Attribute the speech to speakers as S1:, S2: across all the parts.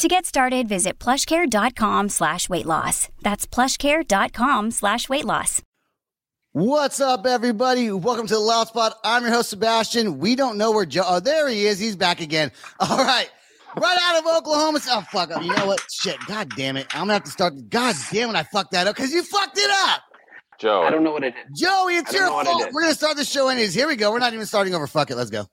S1: To get started, visit plushcare.com slash weight loss. That's plushcare.com slash weight loss.
S2: What's up, everybody? Welcome to the Loud Spot. I'm your host, Sebastian. We don't know where Joe. Oh, there he is. He's back again. All right. Right out of Oklahoma. Oh, fuck up. You know what? Shit. God damn it. I'm going to have to start. God damn it. I fucked that up because you fucked it up.
S3: Joe.
S4: I don't know what it is.
S2: Joey, it's your
S4: know what I
S2: fault.
S4: did.
S2: We're going to start the show anyways. Here we go. We're not even starting over. Fuck it. Let's go.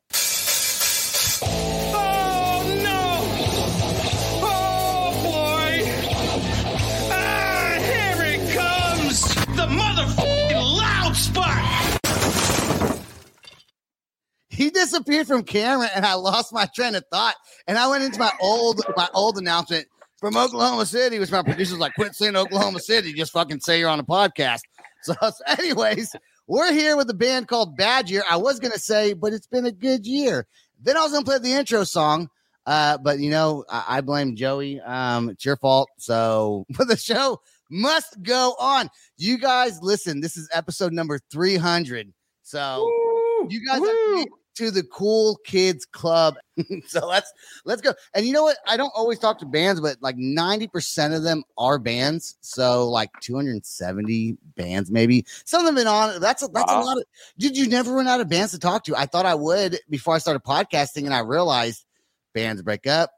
S2: He disappeared from camera and I lost my train of thought. And I went into my old, my old announcement from Oklahoma City, which my producer's like, quit saying Oklahoma City. Just fucking say you're on a podcast. So, so anyways, we're here with a band called Bad Year. I was gonna say, but it's been a good year. Then I was gonna play the intro song. Uh, but you know, I, I blame Joey. Um, it's your fault. So but the show must go on. You guys listen, this is episode number 300. So you guys have made it to the cool kids club. so let's let's go. And you know what? I don't always talk to bands, but like 90% of them are bands. So like 270 bands, maybe. Some of them been on. That's a that's a lot of did you never run out of bands to talk to? I thought I would before I started podcasting, and I realized bands break up,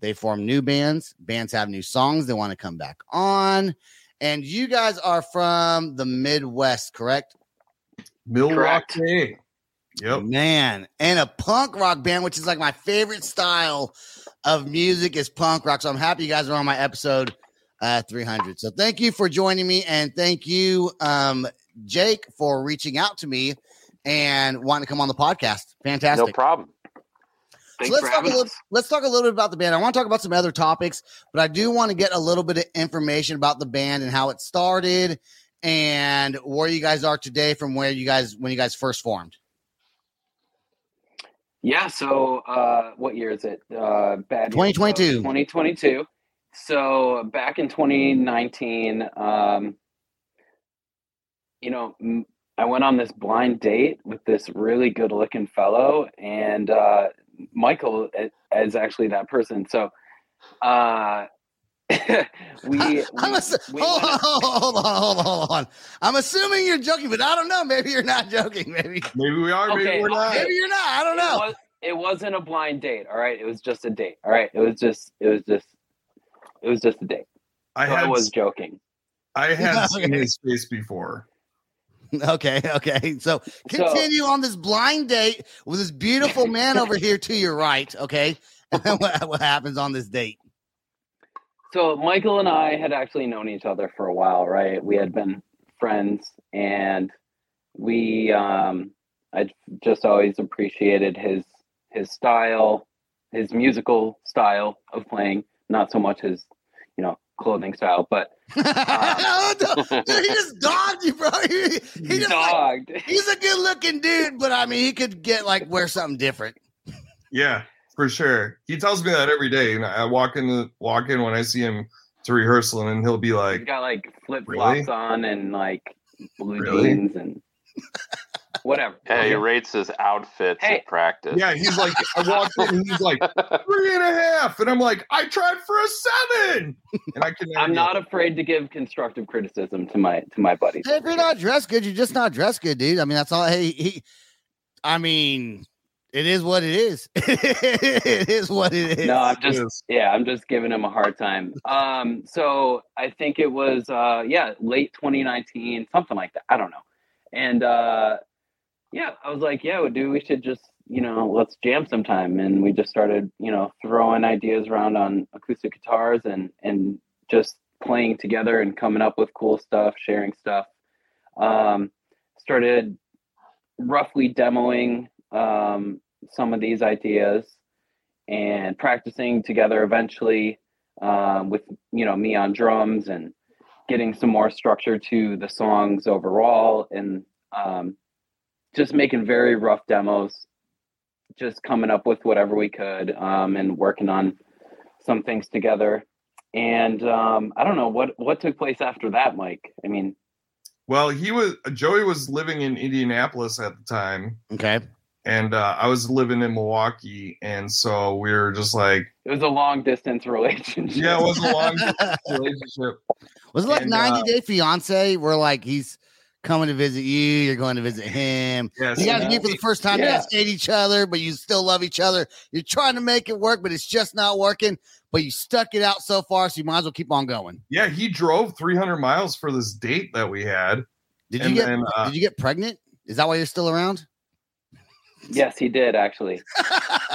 S2: they form new bands, bands have new songs, they want to come back on. And you guys are from the Midwest, correct?
S5: Milwaukee. Yep.
S2: Man, and a punk rock band, which is like my favorite style of music is punk rock. So I'm happy you guys are on my episode uh 300. So thank you for joining me and thank you um Jake for reaching out to me and wanting to come on the podcast. Fantastic.
S3: No problem.
S2: So let's talk a little,
S4: us.
S2: let's talk a little bit about the band. I want to talk about some other topics, but I do want to get a little bit of information about the band and how it started and where you guys are today from where you guys when you guys first formed.
S4: Yeah. So, uh, what year is it? Uh, bad. Twenty
S2: twenty
S4: two. Twenty twenty two. So back in 2019, um, you know, I went on this blind date with this really good-looking fellow, and uh, Michael is actually that person. So, uh, we, we,
S2: I'm assu-
S4: we
S2: hold,
S4: went-
S2: on, hold on, hold on, hold on. I'm assuming you're joking, but I don't know. Maybe you're not joking. Maybe,
S5: Maybe we are, maybe we're not.
S2: maybe you're not. I don't
S4: It,
S2: know.
S4: was, it wasn't a blind date. All right, it was just a date. All right, it was just, it was just, it was just a date.
S5: I
S4: So I was joking.
S5: I had seen his face before.
S2: Okay, okay. So continue on this blind date with this beautiful man over here to your right. Okay, and then what, what happens on this date?
S4: So Michael and I had actually known each other for a while, right? We had been friends, and we, um, I just always appreciated his his style, his musical style of playing. Not so much his, you know, clothing style, but
S2: Dude, he just dogged you, bro. He, he just like,
S4: dogged.
S2: he's a good looking dude, but I mean, he could get like wear something different.
S5: Yeah, for sure. He tells me that every day. And I walk in the walk in when I see him to rehearsal and he'll be
S4: He's
S5: like,
S4: got like flip flops
S5: Really?
S4: on and like blue
S5: Really?
S4: jeans and whatever.
S3: Yeah, he rates his outfits
S4: Hey.
S3: at practice.
S5: Yeah, he's like I walked in and he's like three and a half. And I'm like, I tried for a seven. And I can.
S4: I'm not
S5: it.
S4: afraid to give constructive criticism to my to my buddies.
S2: Hey, if you're not dressed good, you're just not dressed good, dude. I mean, that's all. Hey, he. I mean, it is what it is. it is what it is.
S4: No, I'm just yeah, I'm just giving him a hard time. Um, so I think it was uh yeah, late 2019, something like that. I don't know. And uh yeah, I was like, yeah, well, dude, we should just, you know, let's jam sometime. And we just started, you know, throwing ideas around on acoustic guitars and and just playing together and coming up with cool stuff, sharing stuff. Um, started roughly demoing um, some of these ideas and practicing together eventually um, with you know me on drums and getting some more structure to the songs overall and um, just making very rough demos just coming up with whatever we could um, and working on some things together. And um, i don't know what what took place after that mike? I mean
S5: Well, he was Joey was living in Indianapolis at the time,
S2: Okay.
S5: And uh, I was living in Milwaukee, and so we were just like,
S4: it was a long distance relationship
S5: yeah, it was a long relationship.
S2: Was it like
S5: And,
S2: 90
S5: uh,
S2: Day Fiance where like he's coming to visit you, you're going to visit him.
S5: Yes,
S2: You guys
S5: and,
S2: meet for the first time, you
S4: Yeah.
S2: guys hate each other, but you still love each other. You're trying to make it work, but it's just not working. But you stuck it out so far, so you might as well keep on going.
S5: yeah, he drove 300 miles for this date that we had.
S2: Did
S5: And
S2: you get
S5: then, uh,
S2: did you get pregnant? Is that why you're still around?
S4: Yes he did actually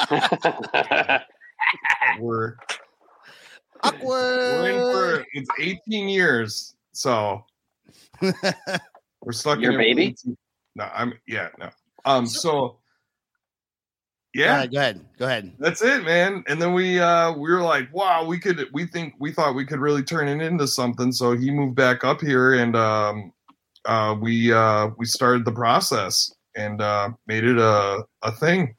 S5: We're
S2: Awkward.
S5: we're in for it's 18 years, so we're stuck.
S4: Your
S5: in it
S4: baby?
S5: No, I'm yeah no. Um, so yeah,
S2: right, go ahead. Go ahead.
S5: That's it, man. And then we uh we were like, wow, we could we think we thought we could really turn it into something. So he moved back up here and um uh we uh we started the process and uh made it a a thing.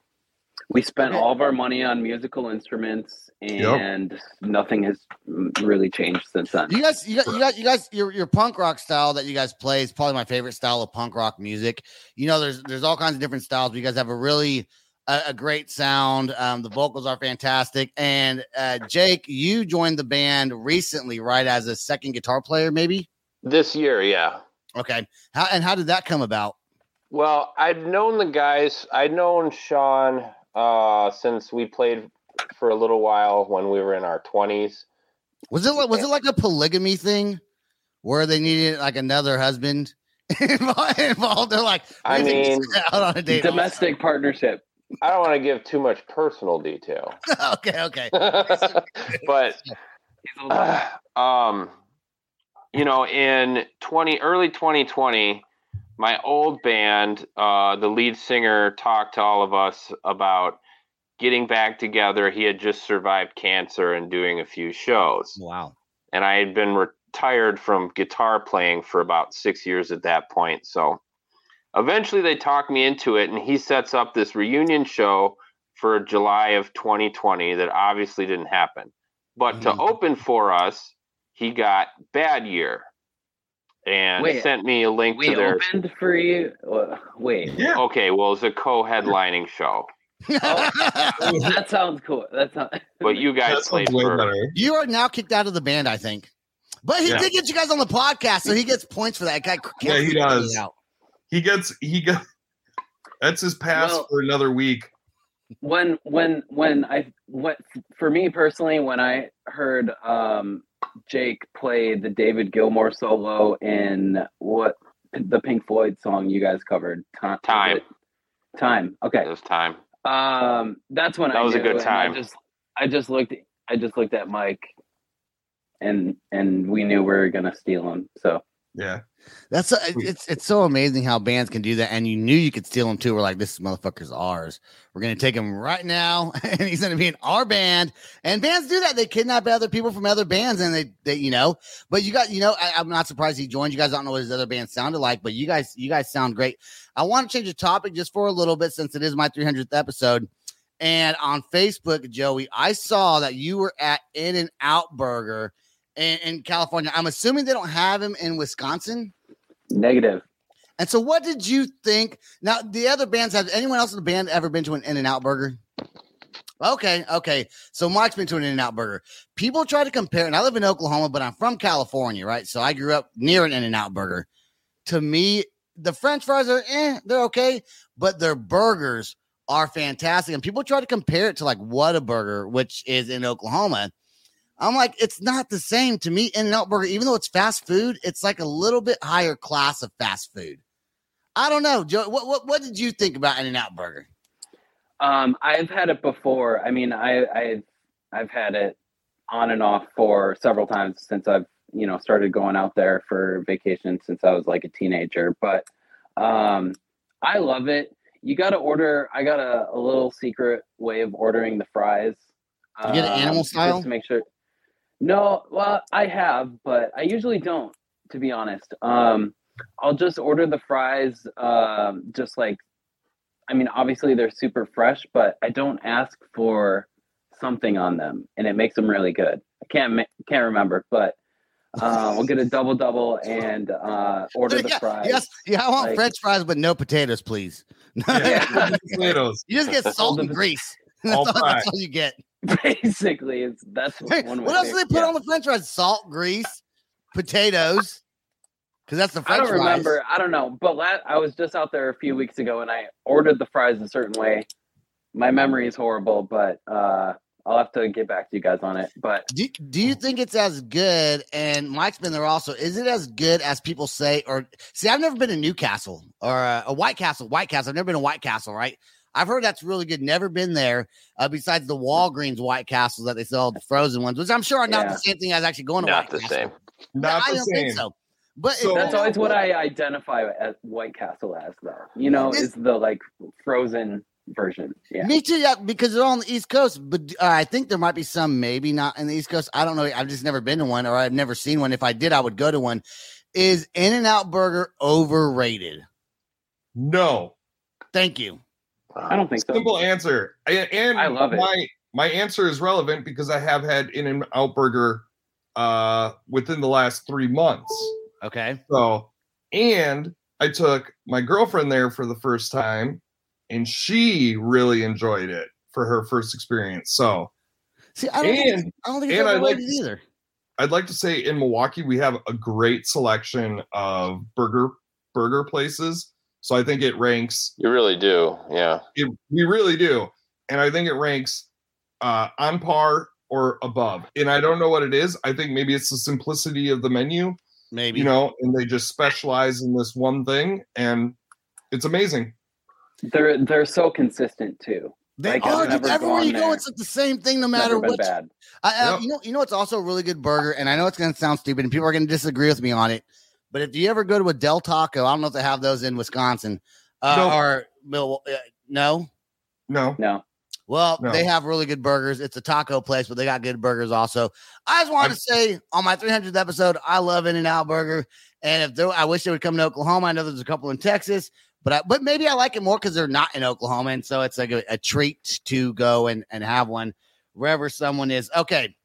S4: we spent all of our money on musical instruments and nothing has really changed since then
S2: You guys, you got, you got, you guys, your your punk rock style that you guys play is probably my favorite style of punk rock music. You know, there's there's all kinds of different styles. But you guys have a really a, a great sound. Um, the vocals are fantastic. And uh, Jake, you joined the band recently, right? As a second guitar player, maybe.
S3: this year, yeah.
S2: Okay. How and how did that come about?
S3: Well, I'd known the guys. I'd known Sean uh, since we played for a little while when we were in our twenties.
S2: Was it like was it like a polygamy thing where they needed like another husband involved? involved? They're like,
S3: I
S2: we think we
S3: mean,
S2: out on a date.
S4: domestic partnership
S3: I don't want to give too much personal detail,
S2: okay, okay.
S3: but um, you know, in twenty early 2020, my old band, uh, the lead singer talked to all of us about getting back together. He had just survived cancer and doing a few shows.
S2: Wow.
S3: and I had been retired from guitar playing for about six years at that point. So eventually they talked me into it, and he sets up this reunion show for July of 2020 that obviously didn't happen. But to
S2: Mhm.
S3: open for us, he got Bad Year and
S4: Wait,
S3: sent me a link
S4: we
S3: to their.
S4: opened for you uh, wait
S5: Yeah.
S3: Okay, well, it's a co-headlining show,
S4: that sounds cool That's not.
S3: but you guys played for.
S5: better.
S2: you are now kicked out of the band, I think. But he
S5: Yeah.
S2: did get you guys on the podcast, so he gets points for that. Guy,
S5: Yeah, he does.
S2: Out.
S5: He gets he got that's his pass
S4: Well-
S5: for another week.
S4: when when when I what for me personally when I heard um Jake play the David Gilmour solo in what the Pink Floyd song you guys covered Time. was
S3: Time.
S4: it? time okay
S3: This time,
S4: um that's when
S3: That
S4: I
S3: was a good time.
S4: I just I just looked I just looked at Mike and and we knew we were gonna steal him so
S5: Yeah.
S2: That's a, hmm. it's it's so amazing how bands can do that, and you knew you could steal them too. We're like, this motherfucker's ours. We're gonna take him right now, and he's gonna be in our band. And bands do that; they kidnap other people from other bands, and they, they you know. But you got, you know, I, I'm not surprised he joined. You guys don't know what his other band sounded like, but you guys, you guys sound great. I want to change the topic just for a little bit since it is my 300th episode. And on Facebook, Joey, I saw that you were at In and Out Burger in, in California. I'm assuming they don't have him in Wisconsin.
S4: Negative
S2: And so, what did you think? Now, the other bands have anyone else in the band ever been to an In and Out Burger? Okay, okay. So Mike's been to an In and Out Burger. People try to compare, and I live in Oklahoma, but I'm from California, right? So I grew up near an In and Out Burger. To me, the French fries are eh, they're okay, but their burgers are fantastic. And people try to compare it to like Whataburger, which is in Oklahoma. I'm like, it's not the same to me. In and Out Burger, even though it's fast food, it's like a little bit higher class of fast food. I don't know, Joe. What what, what did you think about In and Out Burger?
S4: Um, I've had it before. I mean, I, I've I've had it on and off for several times since I've you know started going out there for vacation since I was like a teenager. But um, I love it. You got to order. I got a, a little secret way of ordering the fries.
S2: You get it animal
S4: um, just
S2: style?
S4: to make sure. No, well, I have, but I usually don't. to be honest. Um, I'll just order the fries, um, just like, I mean, obviously they're super fresh, but I don't ask for something on them, and it makes them really good. I can't ma- can't remember, but uh, we'll get a double double and uh, order the
S2: yeah,
S4: fries.
S2: yes, yeah, I want
S4: Like-
S2: French fries, but no potatoes, please.
S5: Yeah, potatoes.
S2: you just get salt and grease. That's
S5: All
S2: all, that's all you get.
S4: Basically, it's that's
S2: Hey,
S4: one.
S2: what else do they put
S4: yeah.
S2: on the French fries? Salt, grease, potatoes. Because that's the
S4: I don't
S2: fries.
S4: remember. I don't know. But la- I was just out there a few weeks ago and I ordered the fries a certain way. My memory is horrible, but uh, I'll have to get back to you guys on it. But
S2: Do, do you think it's as good? And Mike's been there also. Is it as good as people say? Or see, I've never been to Newcastle or uh, a White Castle. White Castle. I've never been to White Castle. Right? I've heard that's really good. Never been there. Uh, besides the Walgreens White Castles that they sell the frozen ones, which I'm sure are not
S4: Yeah.
S2: the same thing as actually going to
S3: Not
S2: White
S3: the
S2: Castle.
S3: same.
S5: Not
S2: I
S5: the
S2: don't
S5: same.
S2: think so. But
S5: So-
S4: that's always what I identify as White Castle as, though. You know,
S2: This-
S4: is the like frozen version. Yeah.
S2: Me too, yeah, because they're on the East Coast. But uh, I think there might be some, maybe not in the East Coast. I don't know. I've just never been to one, or I've never seen one. If I did, I would go to one. Is In and Out Burger overrated?
S5: No.
S2: Thank you.
S4: I don't think so.
S5: Simple answer. And, and
S4: I love it.
S5: My my answer is relevant because I have had In and Out Burger uh within the last three months.
S2: Okay.
S5: So and I took my girlfriend there for the first time and she really enjoyed it for her first experience. So
S2: See, I don't. think,
S5: And-
S2: I don't think it's
S5: and I like-
S2: overrated either.
S5: I'd like to say in Milwaukee we have a great selection of burger burger places. So I think it ranks
S3: You really do. Yeah.
S5: it, we really do and i think it ranks uh on par or above and i don't know what it is i think maybe it's the simplicity of the menu
S2: Maybe
S5: you know and they just specialize in this one thing and it's amazing
S4: They're they're so consistent too.
S2: They
S4: like,
S2: are.
S4: never
S2: Everywhere
S4: gone
S2: you go,
S4: there.
S2: it's like the same thing, no matter what.
S4: bad.
S2: I, I-
S5: Yep.
S2: you know, you know, it's also a really good burger, and I know it's going to sound stupid, and people are going to disagree with me on it. But if you ever go to a Del Taco, I don't know if they have those in Wisconsin, uh,
S5: No.
S2: or Mil- uh, no.
S5: no
S4: No.
S2: Well,
S5: No.
S2: they have really good burgers. It's a taco place, but they got good burgers also. I just wanted to say on my 300th episode, I love In and Out Burger, and if there, I wish they would come to Oklahoma. I know there's a couple in Texas, but I, but maybe I like it more because they're not in Oklahoma, and so it's like a, a treat to go and and have one wherever someone is. Okay,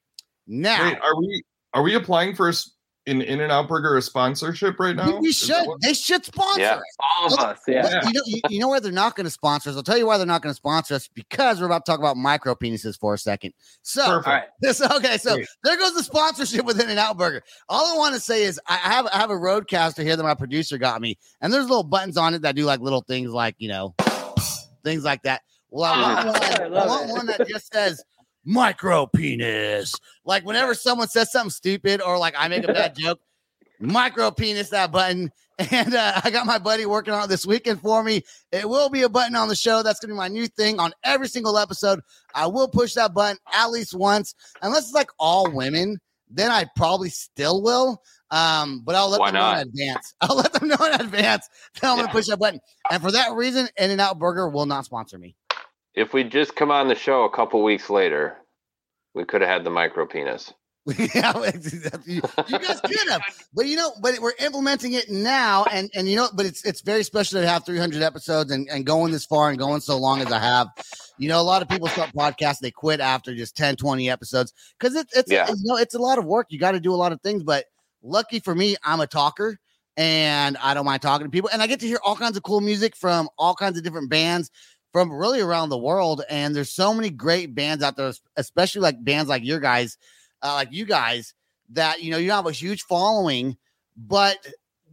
S2: now
S5: wait are we are we applying for a s- in in and out burger a sponsorship right now
S2: we should they should sponsor
S3: Yeah.
S2: us.
S4: All of us. Yeah.
S2: Well, you know, you, you know why they're not going to sponsor us. I'll tell you why they're not going to sponsor us because we're about to talk about micro penises for a second. So,
S5: Perfect.
S2: This okay. So
S5: Great.
S2: there goes the sponsorship with In and Out Burger. All I want to say is I have I have a RodeCaster here that my producer got me, and there's little buttons on it that do like little things like you know things like that. Well, I want ah,
S4: I
S2: one, I
S4: love
S2: want one that just says micro penis. Like whenever someone says something stupid or like I make a bad joke, micro penis that button. And uh, I got my buddy working on it this weekend for me. It will be a button on the show. That's going to be my new thing on every single episode. I will push that button at least once, unless it's like all women. Then I probably still will. Um, but I'll let
S3: Why
S2: them know in advance. I'll let them know in advance that I'm going to push that button. And for that reason, In and Out Burger will not sponsor me.
S3: If we'd just come on the show a couple weeks later, we could have had the micro penis.
S2: yeah, you, you guys could have, but you know, but we're implementing it now, and and you know, but it's it's very special to have 300 episodes and, and going this far and going so long as I have. You know, a lot of people start podcasts, they quit after just 10, 20 episodes because it, it's
S3: Yeah.
S2: you know it's a lot of work. You got to do a lot of things, but lucky for me, I'm a talker and I don't mind talking to people, and I get to hear all kinds of cool music from all kinds of different bands from really around the world. And there's so many great bands out there, especially like bands like your guys uh, like you guys that you know you have a huge following but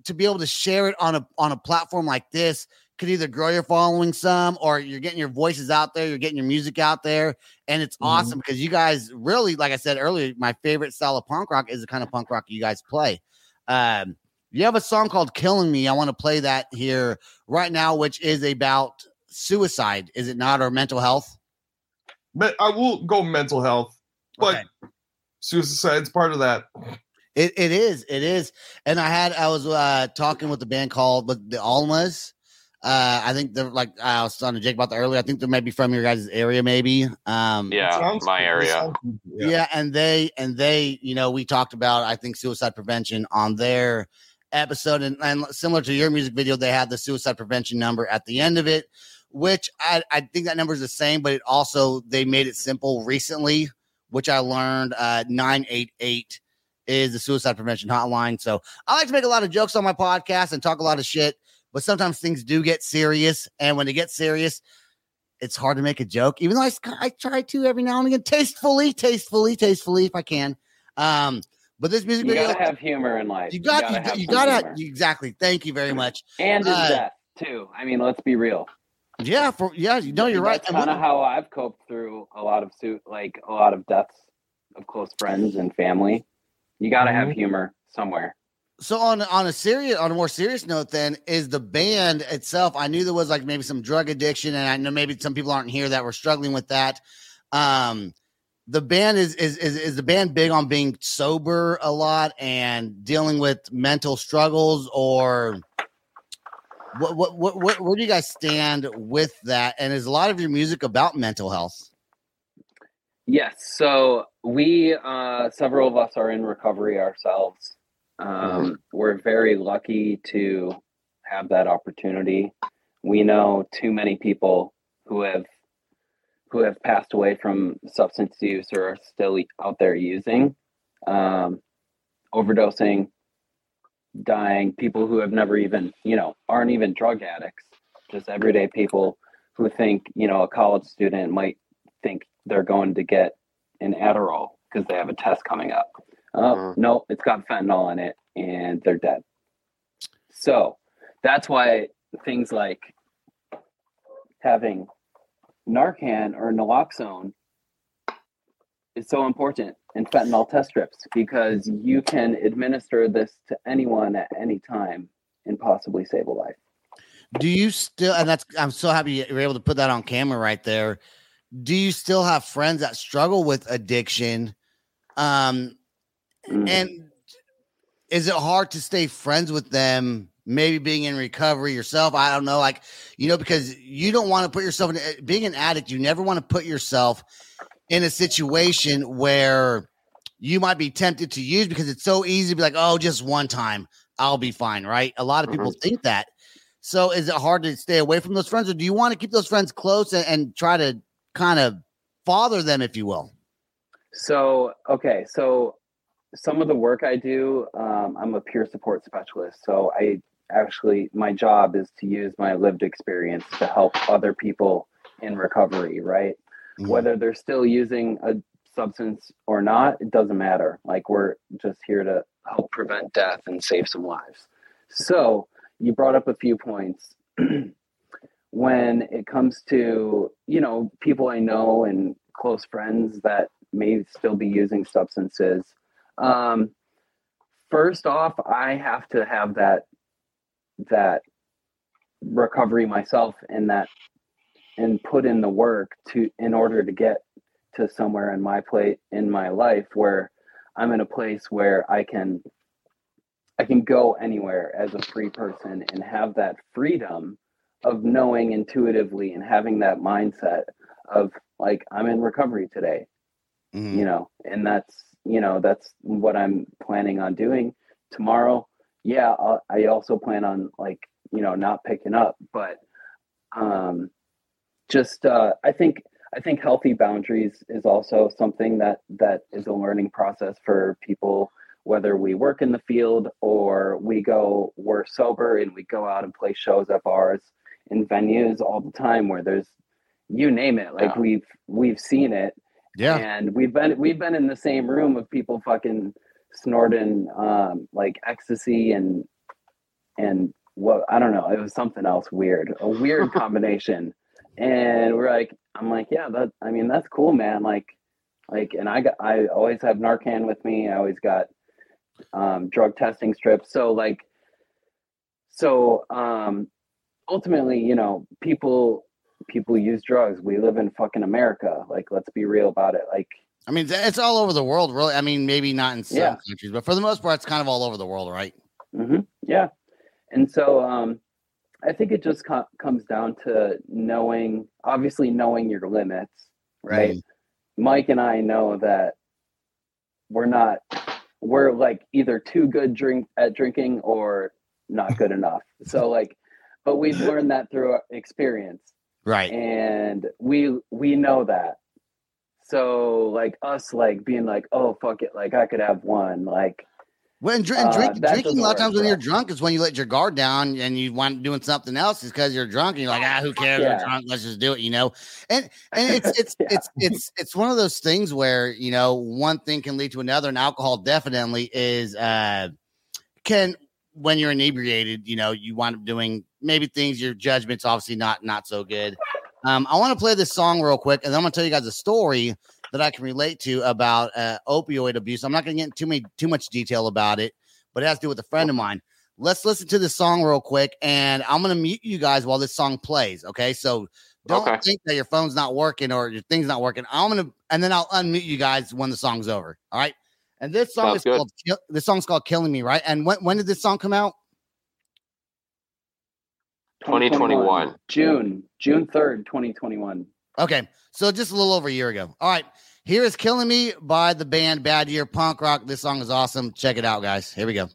S2: to be able to share it on a on a platform like this could either grow your following some or you're getting your voices out there you're getting your music out there and it's
S5: Mhm.
S2: awesome because you guys really like i said earlier my favorite style of punk rock is the kind of punk rock you guys play um you have a song called killing me i want to play that here right now which is about suicide is it not or mental health
S5: but i will go mental health but
S2: Okay.
S5: suicide's part of that
S2: It it is, it is. And I had I was uh talking with the band called but the Almas. Uh, I think they're like I was talking to Jake about that earlier. I think they're maybe from your guys' area, maybe. Um,
S3: Yeah, my
S5: cool.
S3: area.
S5: Sounds cool.
S2: yeah. and they and they, you know, we talked about I think suicide prevention on their episode, and, and similar to your music video, they had the suicide prevention number at the end of it, which I I think that number is the same, but it also they made it simple recently, which I learned uh nine eight eight is the suicide prevention hotline. So I like to make a lot of jokes on my podcast and talk a lot of shit, but sometimes things do get serious, and when they get serious. It's hard to make a joke, even though I, I try to every now and again, tastefully, tastefully, tastefully, if I can. Um, but this music
S4: You
S2: video,
S4: gotta have humor in life.
S2: you got, you,
S4: have
S2: got- you
S4: some
S2: gotta,
S4: humor.
S2: exactly. Thank you very much.
S4: and
S2: uh,
S4: death too. I mean, let's be real.
S2: Yeah, for yeah, you know, you're right.
S4: That's kind of how I've coped through a lot of suit, like a lot of deaths of close friends and family. You got to have
S5: Mhm.
S4: humor somewhere.
S2: So on on a serious on a more serious note, then is the band itself. I knew there was like maybe some drug addiction, and I know maybe some people aren't here that were struggling with that. Um, the band is is is, is the band big on being sober a lot and dealing with mental struggles, or what what what, what where do you guys stand with that? And is a lot of your music about mental health?
S4: Yes. So we, uh, several of us are in recovery ourselves. Um, we're very lucky to have that opportunity. We know too many people who have who have passed away from substance use or are still out there using, um, overdosing, dying. People who have never even, you know, aren't even drug addicts. Just everyday people who think, you know, a college student might think they're going to get an Adderall because they have a test coming up. Oh,
S3: Mhm.
S4: no, it's got fentanyl in it and they're dead. So that's why things like having Narcan or naloxone is so important in fentanyl test strips because you can administer this to anyone at any time and possibly save a life.
S2: Do you still? And that's I'm so happy you were able to put that on camera right there. Do you still have friends that struggle with addiction? Um,
S4: Mm.
S2: and is it hard to stay friends with them? Maybe being in recovery yourself. I don't know. Like you know, because you don't want to put yourself in being an addict. You never want to put yourself in a situation where you might be tempted to use because it's so easy to be like, oh, just one time, I'll be fine, right? A lot of people think that. So is it hard to stay away from those friends, or do you want to keep those friends close and, and try to kind of father them, if you will?
S4: So, okay, so some of the work I do, um, I'm a peer support specialist. So, I actually, my job is to use my lived experience to help other people in recovery, right?
S2: Mhm.
S4: Whether they're still using a substance or not, it doesn't matter. Like, we're just here to help prevent death and save some lives. So, you brought up a few points. when it comes to, you know, people I know and close friends that may still be using substances. Um, first off, I have to have that that recovery myself and that and put in the work to in order to get to somewhere in my plate in my life where I'm in a place where I can I can go anywhere as a free person and have that freedom of knowing intuitively and having that mindset of like I'm in recovery today
S2: Mhm.
S4: you know and that's you know that's what i'm planning on doing tomorrow yeah I'll, i also plan on like you know not picking up but um just uh i think i think healthy boundaries is also something that that is a learning process for people whether we work in the field or we go we're sober and we go out and play shows at bars in venues all the time where there's you name it like
S3: Yeah.
S4: we've we've seen it
S2: Yeah.
S4: and we've been we've been in the same room of people fucking snorting um like ecstasy and and what I don't know, it was something else weird, a weird combination. And we're like, I'm like, yeah, that I mean that's cool, man. Like like and I got I always have Narcan with me. I always got um drug testing strips. So like so um ultimately, you know, people people use drugs. We live in fucking America. Like let's be real about it. Like
S2: I mean, it's all over the world, really. I mean, maybe not in some
S4: Yeah.
S2: countries, but for the most part, it's kind of all over the world, right?
S4: hmm Yeah. And so, um, I think it just co- comes down to knowing, obviously knowing your limits, right?
S2: Mm.
S4: Mike and I know that we're not, we're like either too good drink at drinking or not good enough. So like, but we've learned that through our experience,
S2: Right.
S4: and we we know that. So like us like being like, oh fuck it, like I could have one, like
S2: When dr- and
S4: Uh,
S2: drink,
S4: that
S2: drinking a lot of times when you're drunk is when you let your guard down and you want doing something else is because you're drunk and you're like ah who cares?
S4: Yeah.
S2: we're drunk. Let's just do it you know? And and it's it's
S4: Yeah.
S2: it's it's it's one of those things where you know one thing can lead to another and alcohol definitely is uh can when you're inebriated you know you wind up doing maybe things your judgment's obviously not not so good. Um I want to play this song real quick and then I'm gonna tell you guys a story that I can relate to about uh, opioid abuse. I'm not going to get into too many too much detail about it, but it has to do with a friend of mine. Let's listen to this song real quick, and I'm going to mute you guys while this song plays. Okay, so don't
S3: Okay.
S2: think that your phone's not working or your thing's not working. I'm going to, and then I'll unmute you guys when the song's over. All right. And this song
S3: Sounds
S2: is
S3: good.
S2: called Kill- this song's called "Killing Me," right? And when when did this song come out?
S3: 2021.
S4: June June third, twenty twenty one.
S2: Okay, so just a little over a year ago. All right, here is "Killing Me" by the band Bad Year Punk Rock. This song is awesome. Check it out, guys. Here we go.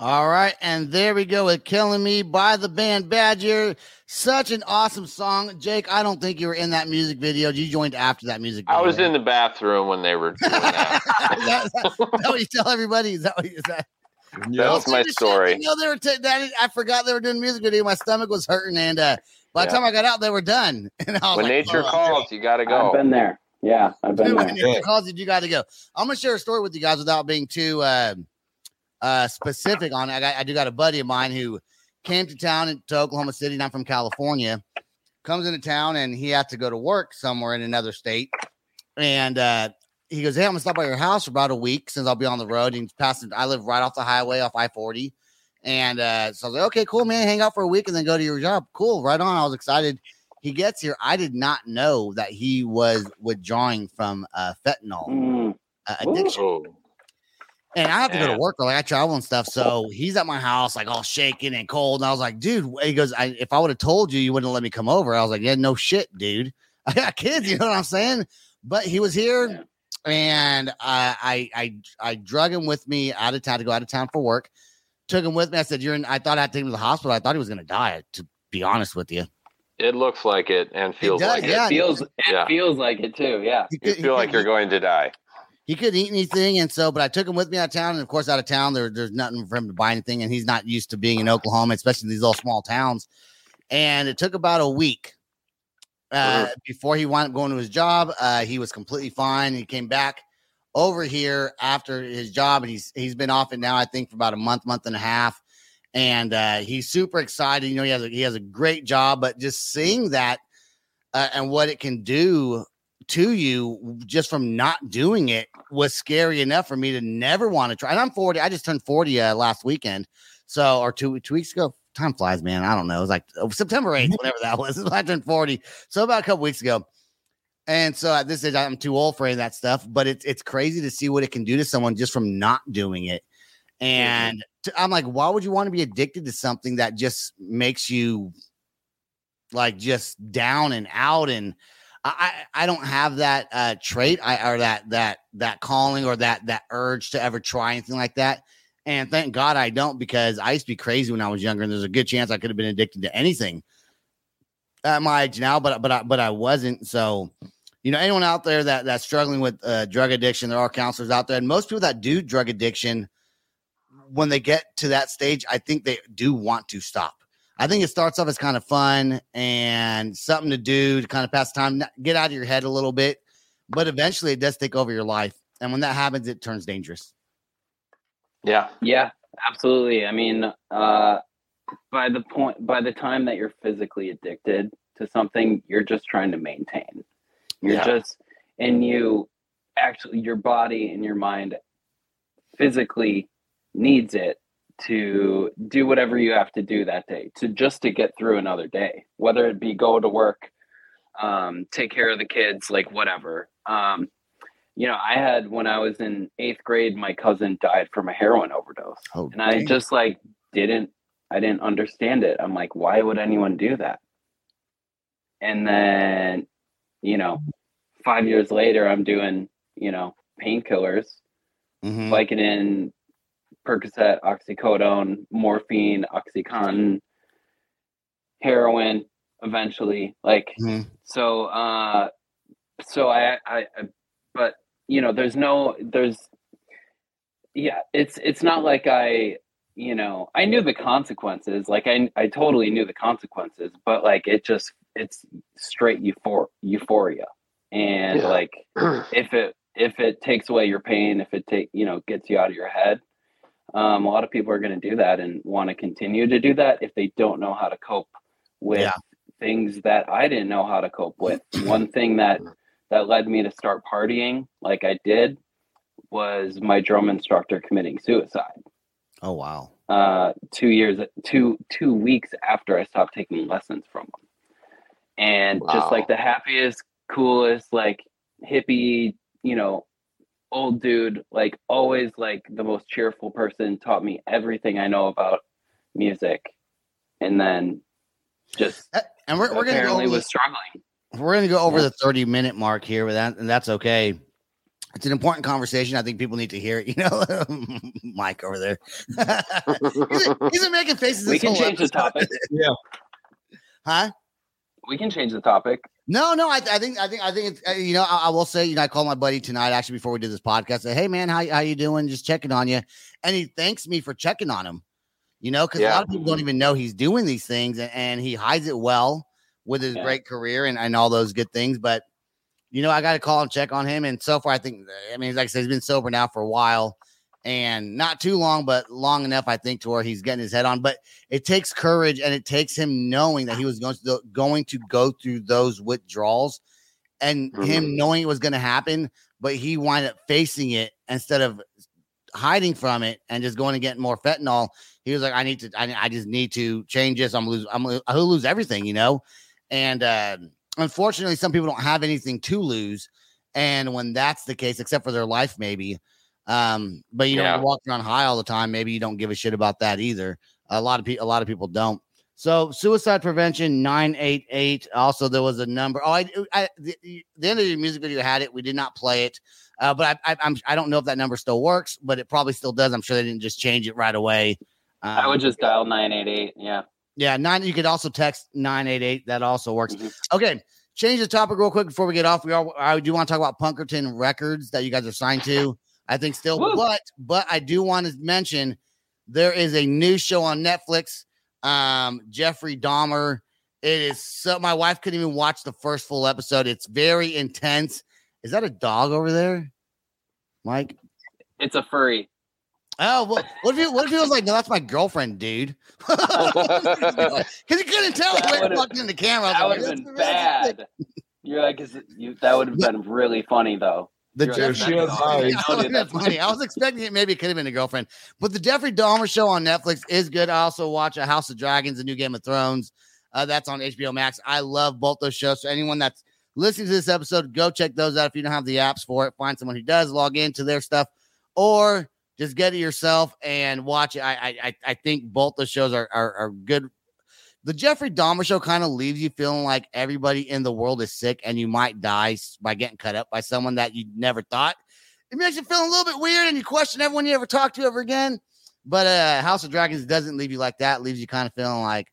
S6: All
S2: right, and there we go with "Killing Me" by the band Bad Year. Such an awesome song, Jake. I don't think you were in that music video. You joined after that music.
S3: Video, I
S2: video,
S3: was in the bathroom when they were doing that.
S2: is, that, is, that, is that what you tell everybody? Is that what is that?
S3: That was my story.
S2: You know, they were ta- that, I forgot they were doing music video. My stomach was hurting, and uh, by the
S3: Yeah.
S2: time I got out, they were done. And I was
S3: When
S2: like,
S3: nature
S2: "Oh,
S3: calls, you got to go.
S4: I've
S3: go.
S4: been there. Yeah, I've been
S2: when
S4: there.
S2: nature calls you, you got to go. I'm gonna share a story with you guys without being too uh, uh, specific on it. I, got, I do got a buddy of mine who came to town in, to Oklahoma City. And I'm from California. Comes into town and he had to go to work somewhere in another state. And uh, he goes, "Hey, I'm gonna stop by your house for about a week since I'll be on the road." And he's passing. I live right off the highway, off I-40. And uh, so I was like, "Okay, cool, man. Hang out for a week and then go to your job." Cool, right on. I was excited. he gets here. I did not know that he was withdrawing from uh, fentanyl
S4: Mm,
S2: uh, addiction.
S3: Oh,
S2: And I have to go to work or like I travel and stuff. So he's at my house, like all shaking and cold. And I was like, dude, he goes, I, if I would have told you, you wouldn't let me come over. I was like, yeah, no shit, dude. I got kids, you know what I'm saying? But he was here
S4: Yeah.
S2: and I, I, I, I drug him with me out of town to go out of town for work. Took him with me. I said, you're in, I thought I'd take him to the hospital. I thought he was going to die, to be honest with you.
S3: it looks like it and feels
S2: does,
S3: like
S4: it
S3: it.
S2: yeah.
S4: feels it
S3: Yeah.
S4: feels like it too. Yeah.
S2: He
S3: You feel like you're going to die.
S2: He couldn't eat anything, and so, but I took him with me out of town, and of course, out of town, there, there's nothing for him to buy anything, and he's not used to being in Oklahoma, especially these little small towns. And it took about a week uh, before he wound up going to his job. Uh, he was completely fine. He came back over here after his job, and he's he's been off it now, I think, for about a month, month and a half. And uh, he's super excited. You know, he has a, he has a great job, but just seeing that uh, and what it can do to you just from not doing it was scary enough for me to never want to try. And I'm 40. I just turned 40 uh, last weekend. So, or two, two weeks ago. Time flies, man. I don't know. It was like oh, September 8th, whatever that was. I turned 40. So, about a couple weeks ago. And so at this age, I'm too old for any of that stuff, but it's it's crazy to see what it can do to someone just from not doing it. And to, I'm like, why would you want to be addicted to something that just makes you like just down and out? And I I don't have that uh trait I or that that that calling or that that urge to ever try anything like that. And thank God I don't because I used to be crazy when I was younger, and there's a good chance I could have been addicted to anything at my age now, but but I, but I wasn't. So, you know, anyone out there that that's struggling with uh, drug addiction, there are counselors out there, and most people that do drug addiction, when they get to that stage, I think they do want to stop. I think it starts off as kind of fun and something to do to kind of pass time, get out of your head a little bit, but eventually it does take over your life, and when that happens, it turns dangerous.
S3: Yeah.
S4: Yeah, absolutely. I mean, uh, by the point, by the time that you're physically addicted to something, you're just trying to maintain. You're
S3: Yeah.
S4: just, and you actually, your body and your mind physically needs it to do whatever you have to do that day to just to get through another day, whether it be go to work, um, take care of the kids, like whatever. Um, you know, I had when I was in eighth grade, my cousin died from a heroin overdose,
S2: Oh,
S4: and I just like didn't, I didn't understand it. I'm like, why would anyone do that? And then, you know, five years later, I'm doing, you know, painkillers,
S2: Mhm.
S4: Vicodin, Percocet, oxycodone, morphine, OxyContin, heroin. Eventually, like
S2: Mhm.
S4: so. uh So I, I, I, but you know, there's no, there's, yeah, it's it's not like I, you know, I knew the consequences. Like I, I totally knew the consequences, but like it just, it's straight euphor- euphoria, and
S3: Yeah.
S4: like if it if it takes away your pain, if it take you know gets you out of your head, um, a lot of people are going to do that and want to continue to do that if they don't know how to cope with
S2: Yeah.
S4: things that I didn't know how to cope with. One thing that that led me to start partying like I did was my drum instructor committing suicide.
S2: Oh wow.
S4: Uh, two years, two two weeks after I stopped taking lessons from him, and just like the happiest, coolest, like hippie, you know, old dude, like always like the most cheerful person, taught me everything I know about music, and then just
S2: Uh, And we're, we're gonna go over
S4: was
S2: the,
S4: struggling.
S2: we're gonna go over
S4: Yeah.
S2: the 30 minute mark here with that, and that's okay. It's an important conversation. I think people need to hear it. You know, Mike over there. he's, he's making faces.
S4: We
S2: this
S4: can change the
S2: episode.
S4: topic.
S2: Huh?
S4: We can change the topic.
S2: No, no. I, I think, I think, I think it's. Uh, you know, I, I will say. You know, I called my buddy tonight actually before we did this podcast. I said, "Hey, man, how how you doing? Just checking on you." And he thanks me for checking on him. You know, because a lot of people don't even know he's doing these things, and, and he hides it well with his
S4: Yeah.
S2: great career and, and all those good things. But you know, I got to call and check on him. And so far, I think, I mean, like I said, he's been sober now for a while and not too long, but long enough, I think, to where he's getting his head on. But it takes courage and it takes him knowing that he was going to, going to go through those withdrawals and him
S3: Mhm.
S2: knowing it was going to happen, but he wound up facing it instead of hiding from it and just going to get more fentanyl. He was like, I need to, I, I just need to change this. I'm lose, I'm, I'll lose everything, you know? And uh, unfortunately, some people don't have anything to lose. And when that's the case, except for their life, maybe. Um, but you know,
S3: Yeah.
S2: you walk around high all the time. Maybe you don't give a shit about that either. A lot of people, a lot of people don't. So suicide prevention nine eight eight. Also, there was a number. Oh, I, I the, the end of the music video had it. We did not play it, uh, but I, I, I'm I don't know if that number still works, but it probably still does. I'm sure they didn't just change it right away. Um,
S4: I would just dial nine eight eight. Yeah.
S2: yeah, nine. You could also text nine eight eight. That also works.
S4: Mhm.
S2: Okay, change the topic real quick before we get off. We are. I do want to talk about Punkerton Records that you guys are signed to. I think still,
S4: Woo.
S2: but but I do want to mention there is a new show on Netflix. Um, Jeffrey Dahmer. It is so. My wife couldn't even watch the first full episode. It's very intense. Is that a dog over there, Mike?
S4: It's a furry.
S2: Oh, what, what if he, what if he was like, no, that's my girlfriend, dude? Because he couldn't tell
S4: That
S2: the way he
S4: would've-
S2: walked in the camera.
S4: That
S2: was
S4: would have been
S2: "That's- that's-
S4: bad. You're like, is it, you, that would have been really funny though.
S2: The
S4: You're
S2: Jeff-
S5: she has eyes.
S2: That
S4: No,
S2: would've
S4: dude,
S2: been
S4: that's
S2: funny. I was expecting it. Maybe it could have been a girlfriend, but the Jeffrey Dahmer show on Netflix is good. I also watch a House of Dragons, a new Game of Thrones. Uh, that's on HBO Max. I love both those shows. So anyone that's listening to this episode, go check those out. If you don't have the apps for it, find someone who does. Log into their stuff, or just get it yourself and watch it. I I I- I think both the shows are are, are good. The Jeffrey Dahmer show kind of leaves you feeling like everybody in the world is sick and you might die by getting cut up by someone that you never thought. It makes you feel a little bit weird and you question everyone you ever talk to ever again. But uh House of Dragons doesn't leave you like that. It leaves you kind of feeling like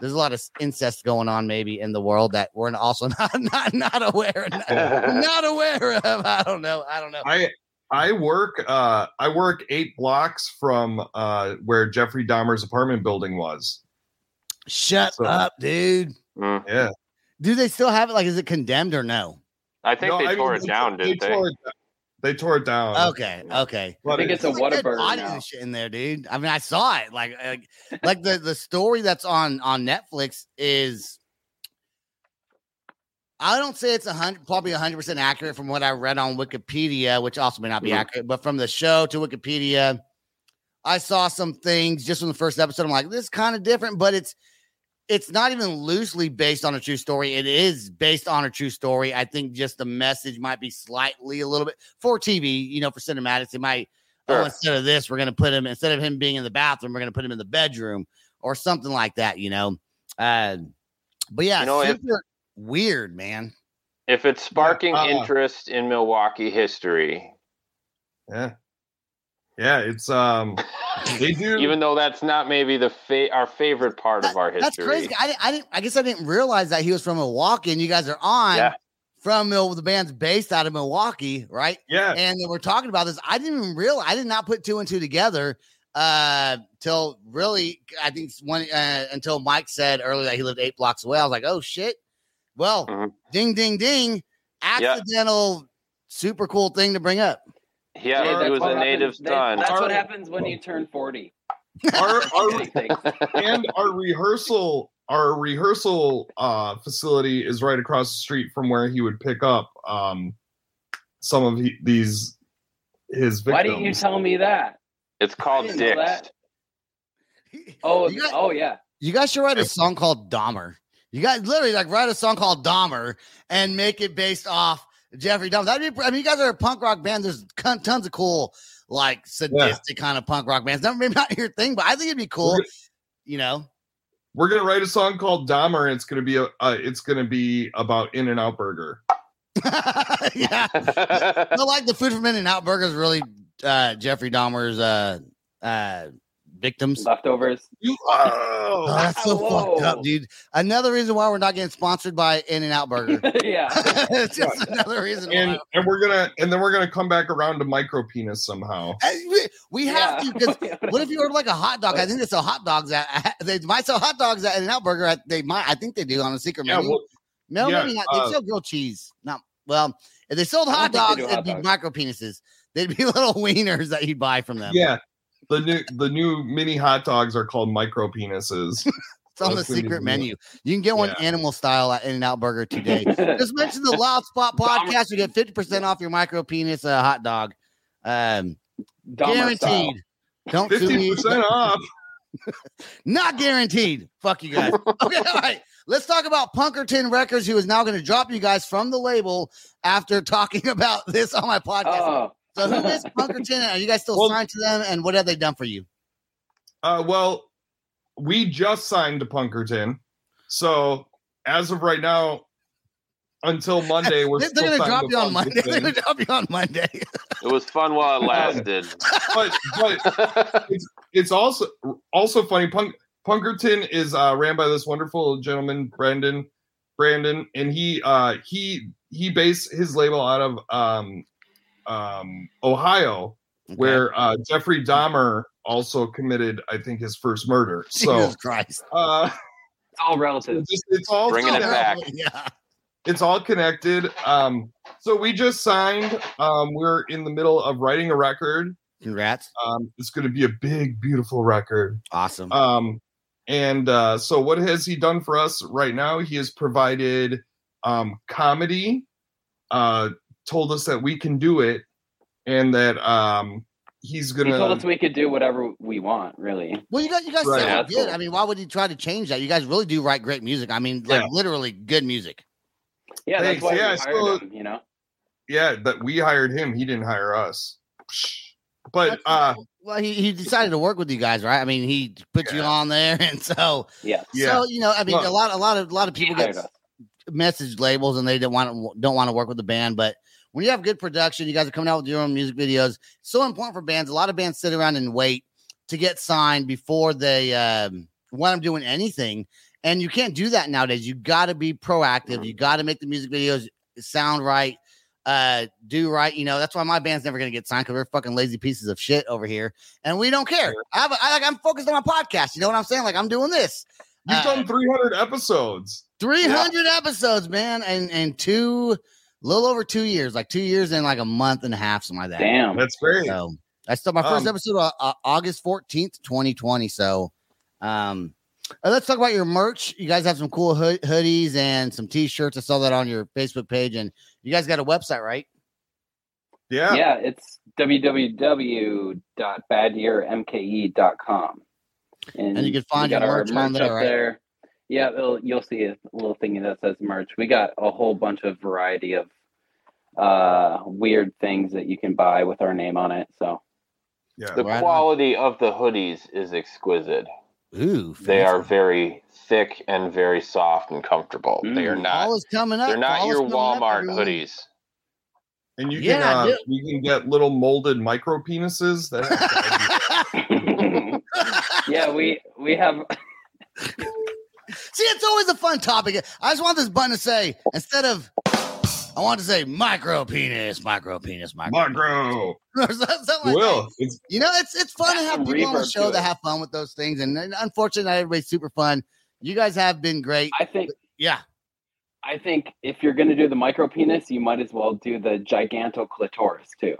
S2: there's a lot of incest going on maybe in the world that we're also not not not aware not, not aware of. I don't know. I don't know.
S5: I I work uh I work eight blocks from uh where Jeffrey Dahmer's apartment building was.
S2: Shut
S5: So-
S2: up, dude.
S3: Mm.
S5: Yeah.
S2: Do they still have it? Like, is it condemned or no?
S3: I think
S5: No,
S3: they
S5: I mean,
S3: tore it down, didn't they?
S5: Tore it, down. they tore it down.
S2: Okay, okay.
S5: But
S4: I think it's a
S2: There's, like, dead
S4: Whataburger
S2: bodies
S4: now.
S2: and shit in there, dude. I mean, I saw it. Like, like, like the the story that's on on Netflix is. I don't say it's a hundred, probably a hundred percent accurate from what I read on Wikipedia, which also may not be
S3: Mhm.
S2: accurate. But from the show to Wikipedia, I saw some things just from the first episode. I'm like, this is kind of different, but it's it's not even loosely based on a true story. It is based on a true story. I think just the message might be slightly a little bit for TV, you know, for cinematics, it might oh, instead of this, we're gonna put him instead of him being in the bathroom, we're gonna put him in the bedroom or something like that, you know. Uh, but yeah,
S3: You know, if-
S2: super weird, man.
S3: If it's sparking
S5: uh,
S3: interest in Milwaukee history,
S5: Yeah. Yeah, it's um they do
S3: even though that's not maybe the fa- our favorite part of our history.
S2: That's crazy. I didn't, I didn't. I guess I didn't realize that he was from Milwaukee, and you guys are on
S3: Yeah.
S2: from Mil- the band's based out of Milwaukee, right?
S5: yeah.
S2: and we're talking about this. I didn't even realize. I did not put two and two together uh till really. I think one uh, until Mike said earlier that he lived eight blocks away. I was like, oh shit. Well,
S3: Mhm.
S2: ding ding ding. Accidental, super cool thing to bring up.
S3: Yeah,
S4: Hey,
S3: he
S4: that's
S3: was
S4: what
S3: a native
S4: happens-
S3: son.
S4: That's what happens when you turn forty.
S5: Our our and our rehearsal our rehearsal uh facility is right across the street from where he would pick up um some of he, these his victims.
S4: Why didn't you tell me that?
S3: It's called
S4: didn't
S3: Dicks.
S4: Oh,
S2: You guys-
S4: oh yeah.
S2: You guys should write a song called Dahmer. You guys literally like write a song called Dahmer and make it based off Jeffrey Dahmer. That'd be, I mean, you guys are a punk rock band. There's tons of cool, like sadistic kind of punk rock bands. Never maybe not your thing, but I think it'd be cool.
S5: We're-
S2: You know,
S5: We're gonna write a song called Dahmer. And it's gonna be a uh, it's gonna be about In and Out Burger.
S2: yeah. I like the food from In and Out Burgers. Really, uh, Jeffrey Dahmer's uh, uh, victims.
S4: Leftovers.
S5: You,
S2: Oh,
S5: oh,
S2: that's so fucked up, dude. Another reason why we're not getting sponsored by In and Out Burger.
S4: yeah.
S2: it's just another reason why.
S5: and and we're gonna and then we're gonna come back around to micro penis somehow.
S2: Hey, we, we have
S4: Yeah.
S2: to because what if you order like a hot dog? I think they sell hot dogs at they might sell hot dogs at an out burger. At, they might, I think they do on a secret
S5: Yeah,
S2: menu.
S5: well,
S2: no,
S5: yeah,
S2: maybe not.
S5: uh,
S2: They sell grilled cheese. Not well. If they sold hot dogs,
S4: they do
S2: it'd be
S4: dogs.
S2: micro penises. They'd be little wieners that you'd buy from them.
S5: yeah. The new the new mini hot dogs are called micro penises.
S2: it's on the
S5: that's what
S2: secret
S5: do.
S2: menu. You can get one
S5: Yeah.
S2: animal style at In and Out Burger today. Just mention the Loud Spot podcast. You get fifty percent off your micro penis uh, hot dog. Um,
S4: Dahmer style.
S2: guaranteed. Don't sue
S5: Fifty
S2: me.
S5: percent off.
S2: Not guaranteed. Fuck you guys. Okay, all right. let's talk about Punkerton Records, who is now going to drop you guys from the label after talking about this on my podcast.
S4: Oh,
S2: So who is Punkerton? Are you guys still
S5: Well-
S2: signed to them? And what have they done for you?
S5: Uh, well, we just signed to Punkerton, so as of right now, until Monday, we're
S2: They're
S5: still
S2: going to drop
S5: to
S2: you on Monday. They're going to drop you on Monday.
S3: It was fun while it lasted.
S5: But but it's also also funny. Punk, Punkerton is uh, ran by this wonderful gentleman, Brandon. Brandon, and he uh, he he based his label out of um, um, Ohio, where uh, Jeffrey Dahmer also committed, I think, his first murder. So
S2: Jesus Christ.
S5: uh,
S4: it's all relative.
S5: just, it's all
S3: Bringing it back.
S2: Yeah.
S5: it's all connected. Um, so we just signed. Um, we're in the middle of writing a record.
S2: Congrats.
S5: Um, it's going to be a big, beautiful record.
S2: Awesome.
S5: Um, and uh, so, what has he done for us right now? He has provided um, comedy, uh, told us that we can do it, and that um, he's gonna.
S4: Tell us we could do whatever we want, really.
S2: well, you guys, you guys
S5: Right.
S2: sound
S4: Yeah,
S2: good.
S4: cool.
S2: I mean, why would you try to change that? You guys really do write great music. I mean, like
S5: Yeah.
S2: literally good music.
S4: Yeah,
S5: Thanks.
S4: that's why
S5: Yeah,
S4: we hired
S5: so-
S4: him. You know.
S5: Yeah, but we hired him. He didn't hire us. But uh,
S2: well, he, he decided to work with you guys, right? I mean, he put you on there, and so
S4: Yeah.
S5: yeah,
S2: so you know, I mean,
S5: Look.
S2: a lot, a lot of, a lot of people get
S4: us.
S2: message labels and they don't want to don't want to work with the band. But when you have good production, you guys are coming out with your own music videos. So important for bands. A lot of bands sit around and wait to get signed before they um, want them doing anything, and you can't do that nowadays. You got to be proactive. You got to make the music videos sound right. Uh, do right, you know. That's why my band's never gonna get signed because we're fucking lazy pieces of shit over here, and we don't care. I have, a- I, like, I'm focused on my podcast. You know what I'm saying? Like I'm doing this.
S5: you've
S2: Uh,
S5: done 300 episodes.
S2: 300 episodes, man, and and two, little over two years, like two years and like a month and a half, something like that.
S4: Damn.
S5: That's great.
S2: So I still my first
S5: Um,
S2: episode uh, uh, August 14th, 2020. So, um, uh, let's talk about your merch. You guys have some cool hood- hoodies and some t-shirts. I saw that on your Facebook page, and you guys got a website, right?
S5: Yeah,
S4: Yeah, it's www.badyearmke.com. And,
S2: And you can find
S4: we got
S2: your
S4: our
S2: merch on there,
S4: up
S2: right?
S4: there. Yeah, it'll, you'll see a little thingy that says merch. We got a whole bunch of variety of uh weird things that you can buy with our name on it. So
S5: yeah.
S3: the
S2: Right on.
S3: quality of the hoodies is exquisite.
S2: Ooh,
S3: They are very thick and very soft and comfortable. They are
S4: Mm.
S3: not.
S2: Fall is coming up.
S3: They're not
S2: Fall
S3: your
S2: coming up,
S3: Walmart hoodies.
S5: And you
S2: Yeah,
S5: can uh, you can get little molded micro penises that
S4: yeah, we we have
S2: See, it's always a fun topic. I just want this button to say instead of I want to say micro penis, micro penis, micro.
S5: micro.
S2: Or like
S5: Will it's
S2: You know, it's it's fun to have people on the show
S4: to
S2: that have fun with those things, and, and unfortunately, not everybody's super fun. You guys have been great.
S4: I think
S2: Yeah,
S4: I think if you're gonna do the micro penis, you might as well do the gigantoclitoris too.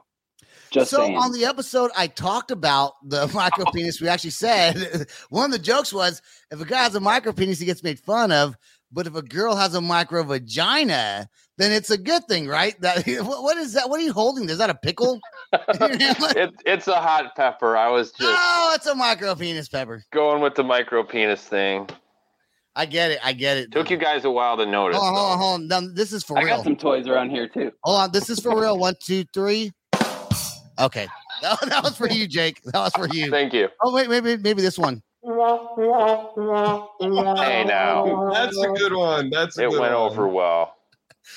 S4: Just
S2: so
S4: saying.
S2: on the episode, I talked about the micro penis. We actually said one of the jokes was if a guy has a micro penis, he gets made fun of. But if a girl has a micro vagina, then it's a good thing, right? That what, what is that? What are you holding? Is that a pickle?
S3: it, it's a hot pepper. I was just
S2: oh, it's a micro penis pepper.
S3: going with the micro penis thing.
S2: I get it. I get it.
S3: Took you guys a while to notice.
S2: Hold on, hold on, hold on. Now, this is for
S4: I
S2: real.
S4: got some toys around here too.
S2: Hold on, this is for real. One, two, three. Okay, that, that was for you, Jake. That was for you.
S3: Thank you.
S2: Oh wait, maybe maybe this one.
S3: Hey now,
S5: that's a good one. That's a
S3: it
S5: good
S3: went
S5: one.
S3: over well.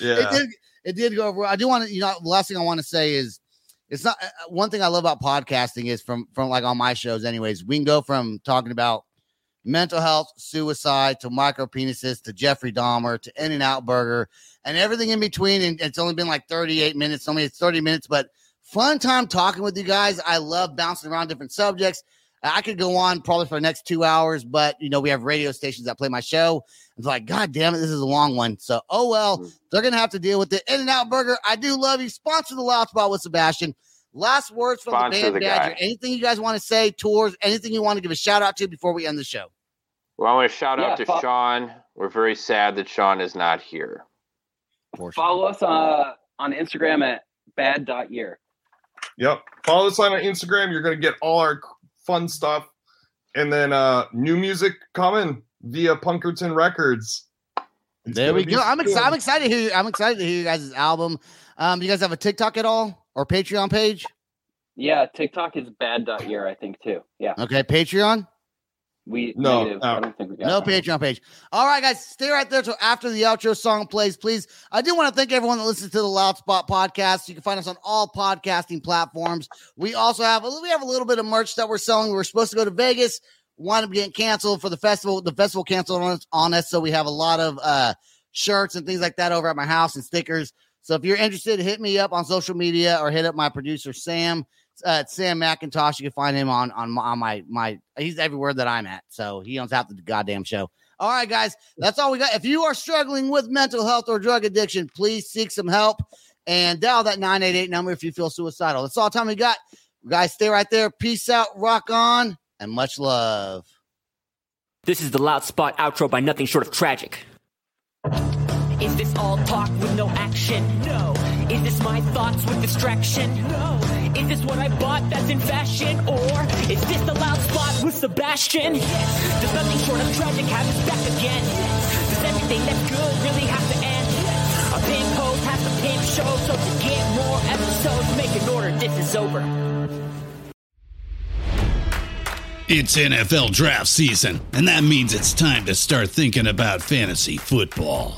S5: Yeah.
S2: It did. It did go over. I do want to. You know, the last thing I want to say is, it's not uh, one thing I love about podcasting is from from like on my shows. Anyways, we can go from talking about mental health, suicide to micro penises to Jeffrey Dahmer to In and Out Burger and everything in between. And it's only been like 38 minutes. Only it's 30 minutes, but fun time talking with you guys. I love bouncing around different subjects. I could go on probably for the next two hours, but you know, we have radio stations that play my show. It's like, God damn it, this is a long one. So, oh well, they're gonna have to deal with it. In and Out Burger, I do love you. Sponsor the Loud Spot with Sebastian. Last words from
S3: Sponsor
S2: the band
S3: the
S2: Bad Year.
S3: guy.
S2: Anything you guys want to say, tours, anything you want to give a shout out to before we end the show?
S3: Well, I want to shout
S4: Yeah,
S3: out to
S4: fo-
S3: Sean. We're very sad that Sean is not here.
S4: Follow us uh, on Instagram at bad.year.
S5: Yep. Follow us on Instagram. You're gonna get all our fun stuff, and then uh new music coming via Punkerton Records. It's
S2: There we go. I'm
S5: good.
S2: excited. I'm excited to hear. I'm excited to hear you guys' album. Um, you guys have a TikTok at all or Patreon page?
S4: Yeah, TikTok is bad.year, I think too. Yeah.
S2: Okay, Patreon.
S4: We
S5: No,
S4: negative.
S5: no.
S4: I don't think we got
S2: No
S4: that.
S2: Patreon page. All right, guys, stay right there till after the outro song plays, please. I do want to thank everyone that listens to the Loud Spot podcast. You can find us on all podcasting platforms. We also have a, we have a little bit of merch that we're selling. We were supposed to go to Vegas, wound up getting canceled for the festival. The festival canceled on us, on us, so we have a lot of uh, shirts and things like that over at my house and stickers. So if you're interested, hit me up on social media or hit up my producer Sam. Uh, Sam McIntosh. You can find him on on my, on my my. He's everywhere that I'm at, so he owns half the goddamn show. All right, guys, that's all we got. If you are struggling with mental health or drug addiction, please seek some help and dial that 988 number if you feel suicidal. That's all the time we got. Guys, stay right there. Peace out, rock on, and much love.
S7: This is the Loud Spot outro by nothing short of tragic. Is this all talk with no action? No. Is this my thoughts with distraction? No. Is this what I bought that's in fashion? Or is this the loud spot with Sebastian? Yes. Does nothing short of tragic have back again? Yes. Does everything that's good really have to end? Yes. A pimp pimp show, so to get more episodes, make an order. This is over.
S8: It's NFL draft season, and that means it's time to start thinking about fantasy football.